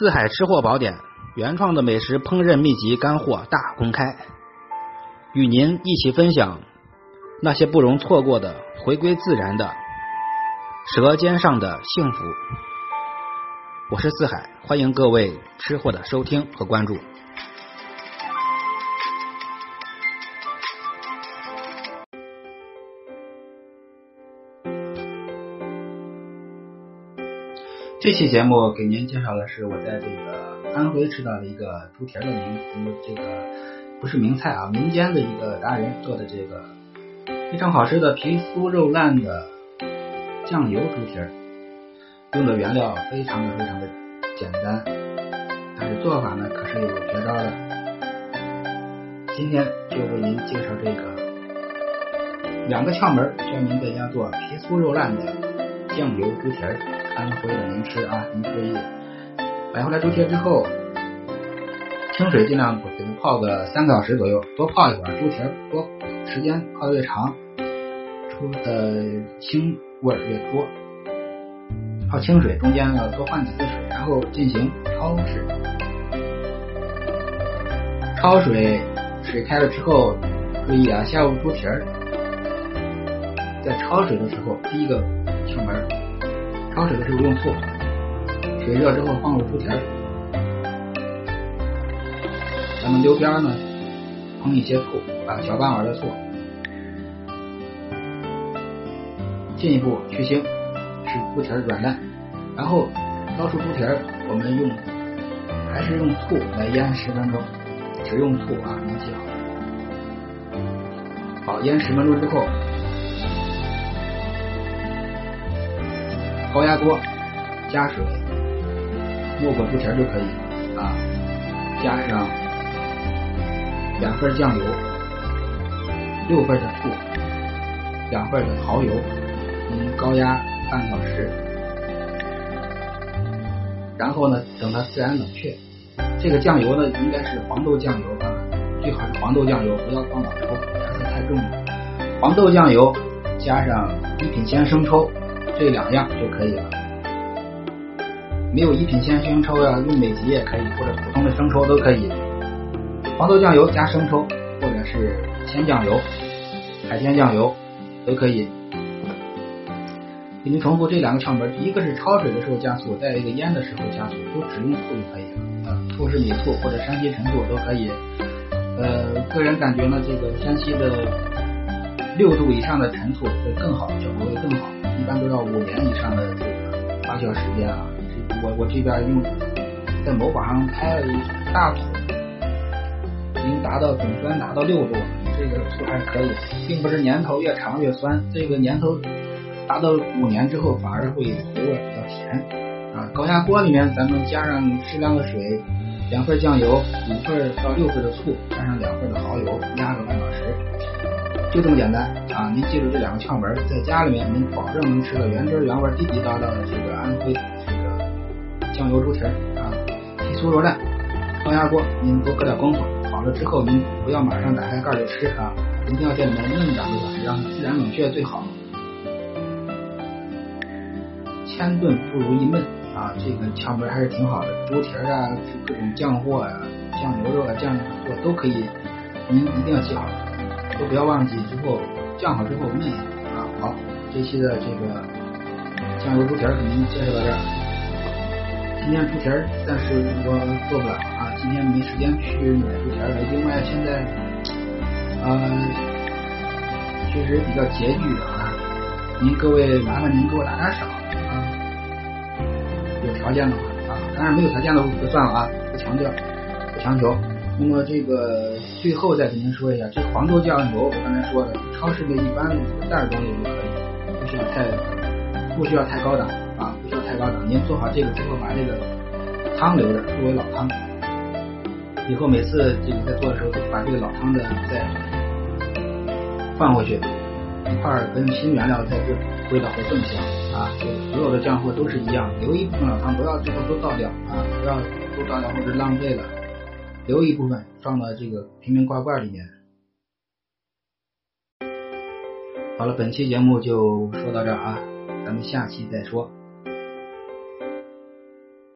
四海吃货宝典，原创的美食烹饪秘籍干货大公开，与您一起分享那些不容错过的回归自然的舌尖上的幸福。我是四海，欢迎各位吃货的收听和关注。这期节目给您介绍的是我在这个安徽吃到的一个猪蹄的名，这个不是名菜啊，民间的一个达人做的这个非常好吃的皮酥肉烂的酱油猪蹄儿，用的原料非常的非常的简单，但是做法呢可是有绝招的。今天就为您介绍这个两个窍门，教您在家做皮酥肉烂的酱油猪蹄儿。安徽的名吃啊，您可以买回来猪蹄之后，清水尽量给它泡个三个小时左右，多泡一会儿，猪蹄多时间泡的越长，出的腥味越多。泡清水中间要多换几次水，然后进行焯制。焯水水开了之后，注意啊，下入猪蹄儿，在焯水的时候，第一个窍门。焯水的时候用醋，水热之后放入猪蹄儿，咱们溜边呢烹一些醋啊，小半碗的醋，进一步去腥，使猪蹄儿软烂，然后捞出猪蹄儿，我们用还是用醋来腌十分钟，只用醋啊，您记好。好，腌十分钟之后。高压锅加水，没过猪蹄就可以啊。加上两份酱油，六份的醋，两份的蚝油，嗯，高压半小时。然后呢，等它自然冷却。这个酱油呢，应该是黄豆酱油啊，最好是黄豆酱油，不要放老抽，颜色太重了。黄豆酱油加上一品鲜生抽。这两样就可以了。没有一品鲜生抽呀，用美极也可以，或者普通的生抽都可以。黄豆酱油加生抽，或者是鲜酱油、海鲜酱油都可以。给您重复这两个窍门：一个是焯水的时候加醋，再一个腌的时候加醋，都只用醋就可以了。啊，醋是米醋或者山西陈醋都可以。呃，个人感觉呢，这个山西的六度以上的陈醋会更好，效果会更好。一般都要五年以上的这个发酵时间啊！我我这边用在某宝上拍了一大桶，已经达到总酸达到六度，这个醋还可以，并不是年头越长越酸，这个年头达到五年之后反而会回味比较甜啊！高压锅里面咱们加上适量的水，两份酱油，五份到六份的醋，加上两份的蚝油，压个半。就这么简单啊！您记住这两个窍门，在家里面您保证能吃到原汁原味、地地道道的这个安徽这个酱油猪蹄儿啊，皮酥肉烂。高压锅您多搁点功夫，好了之后您不要马上打开盖就吃啊，一定要在里面焖两个小时，让它自然冷却最好。千炖不如一焖啊，这个窍门还是挺好的。猪蹄儿啊，各种酱货啊，酱牛肉啊，酱货都可以，您一定要记好。都不要忘记，之后酱好之后焖一下啊。好，这期的这个酱油猪蹄儿给您介绍到这儿。今天猪蹄儿暂时我做不了啊，今天没时间去买猪蹄儿了。另外现在呃确实比较拮据啊，您各位麻烦您给我打点赏啊，有条件的话啊，当然没有条件的就算了啊，不强调，不强求。那么这个最后再给您说一下，这黄豆酱油我刚才说的，超市的一般袋装的就可以，不需要太不需要太高档啊，不需要太高档。您做好这个之后，把这个汤留着作为老汤，以后每次这个在做的时候，把这个老汤的再放回去，一块儿跟新原料再炖，味道会更香啊。就所有的酱货都是一样，留一部分老汤，不要最后都倒掉啊，不要都倒掉或者浪费了。留一部分放到这个瓶瓶罐罐里面。好了，本期节目就说到这儿啊，咱们下期再说。